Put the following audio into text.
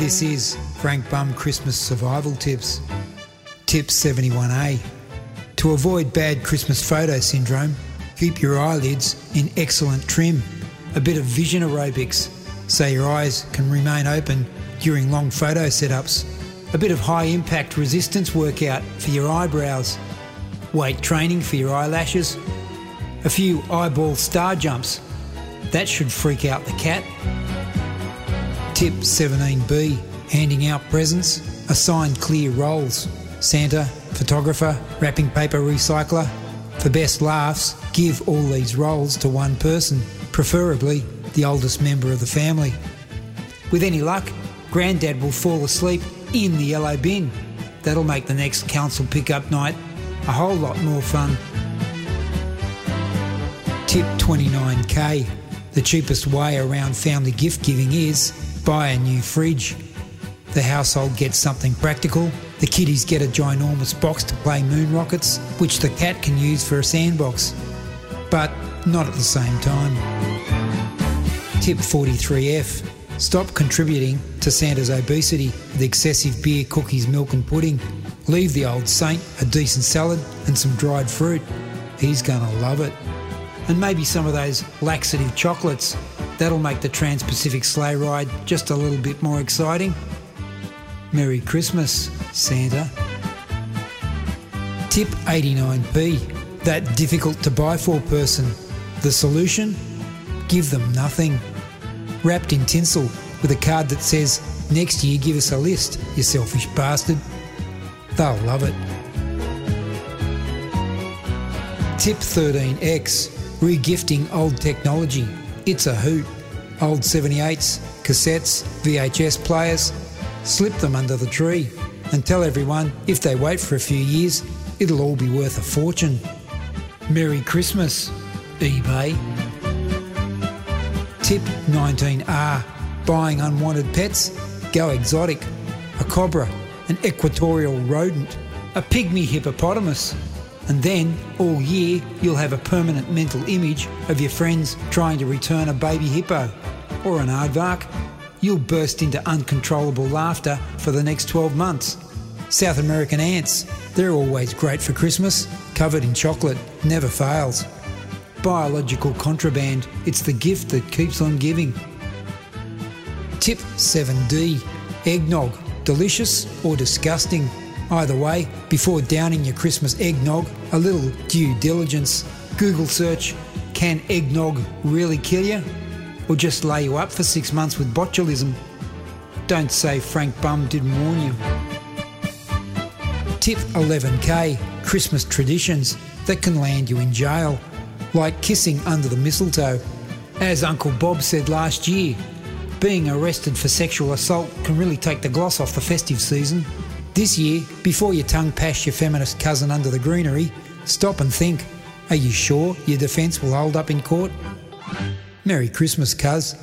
This is Frank Bum Christmas Survival Tips. Tip 71A. To avoid bad Christmas photo syndrome, keep your eyelids in excellent trim. A bit of vision aerobics so your eyes can remain open during long photo setups. A bit of high impact resistance workout for your eyebrows. Weight training for your eyelashes. A few eyeball star jumps. That should freak out the cat. Tip 17B handing out presents. Assign clear roles Santa, photographer, wrapping paper recycler. For best laughs, give all these roles to one person, preferably the oldest member of the family. With any luck, Granddad will fall asleep in the yellow bin. That'll make the next council pickup night a whole lot more fun. Tip 29k. The cheapest way around family gift giving is buy a new fridge. The household gets something practical. The kiddies get a ginormous box to play moon rockets, which the cat can use for a sandbox. But not at the same time. Tip 43F. Stop contributing to Santa's obesity with excessive beer, cookies, milk, and pudding. Leave the old saint a decent salad and some dried fruit. He's gonna love it. And maybe some of those laxative chocolates. That'll make the Trans Pacific sleigh ride just a little bit more exciting. Merry Christmas, Santa. Tip 89B. That difficult to buy for person. The solution? Give them nothing. Wrapped in tinsel with a card that says, Next year give us a list, you selfish bastard. They'll love it. Tip 13X Regifting old technology. It's a hoot. Old 78s, cassettes, VHS players. Slip them under the tree and tell everyone if they wait for a few years, it'll all be worth a fortune. Merry Christmas, eBay. Tip 19R Buying unwanted pets? Go exotic. A cobra, an equatorial rodent, a pygmy hippopotamus. And then, all year, you'll have a permanent mental image of your friends trying to return a baby hippo or an aardvark. You'll burst into uncontrollable laughter for the next 12 months. South American ants, they're always great for Christmas, covered in chocolate, never fails. Biological contraband, it's the gift that keeps on giving. Tip 7D Eggnog, delicious or disgusting? Either way, before downing your Christmas eggnog, a little due diligence. Google search, can eggnog really kill you? Or just lay you up for six months with botulism? Don't say Frank Bum didn't warn you. Tip 11k Christmas traditions that can land you in jail, like kissing under the mistletoe. As Uncle Bob said last year, being arrested for sexual assault can really take the gloss off the festive season. This year, before your tongue pash your feminist cousin under the greenery, stop and think. Are you sure your defence will hold up in court? Merry Christmas, cuz.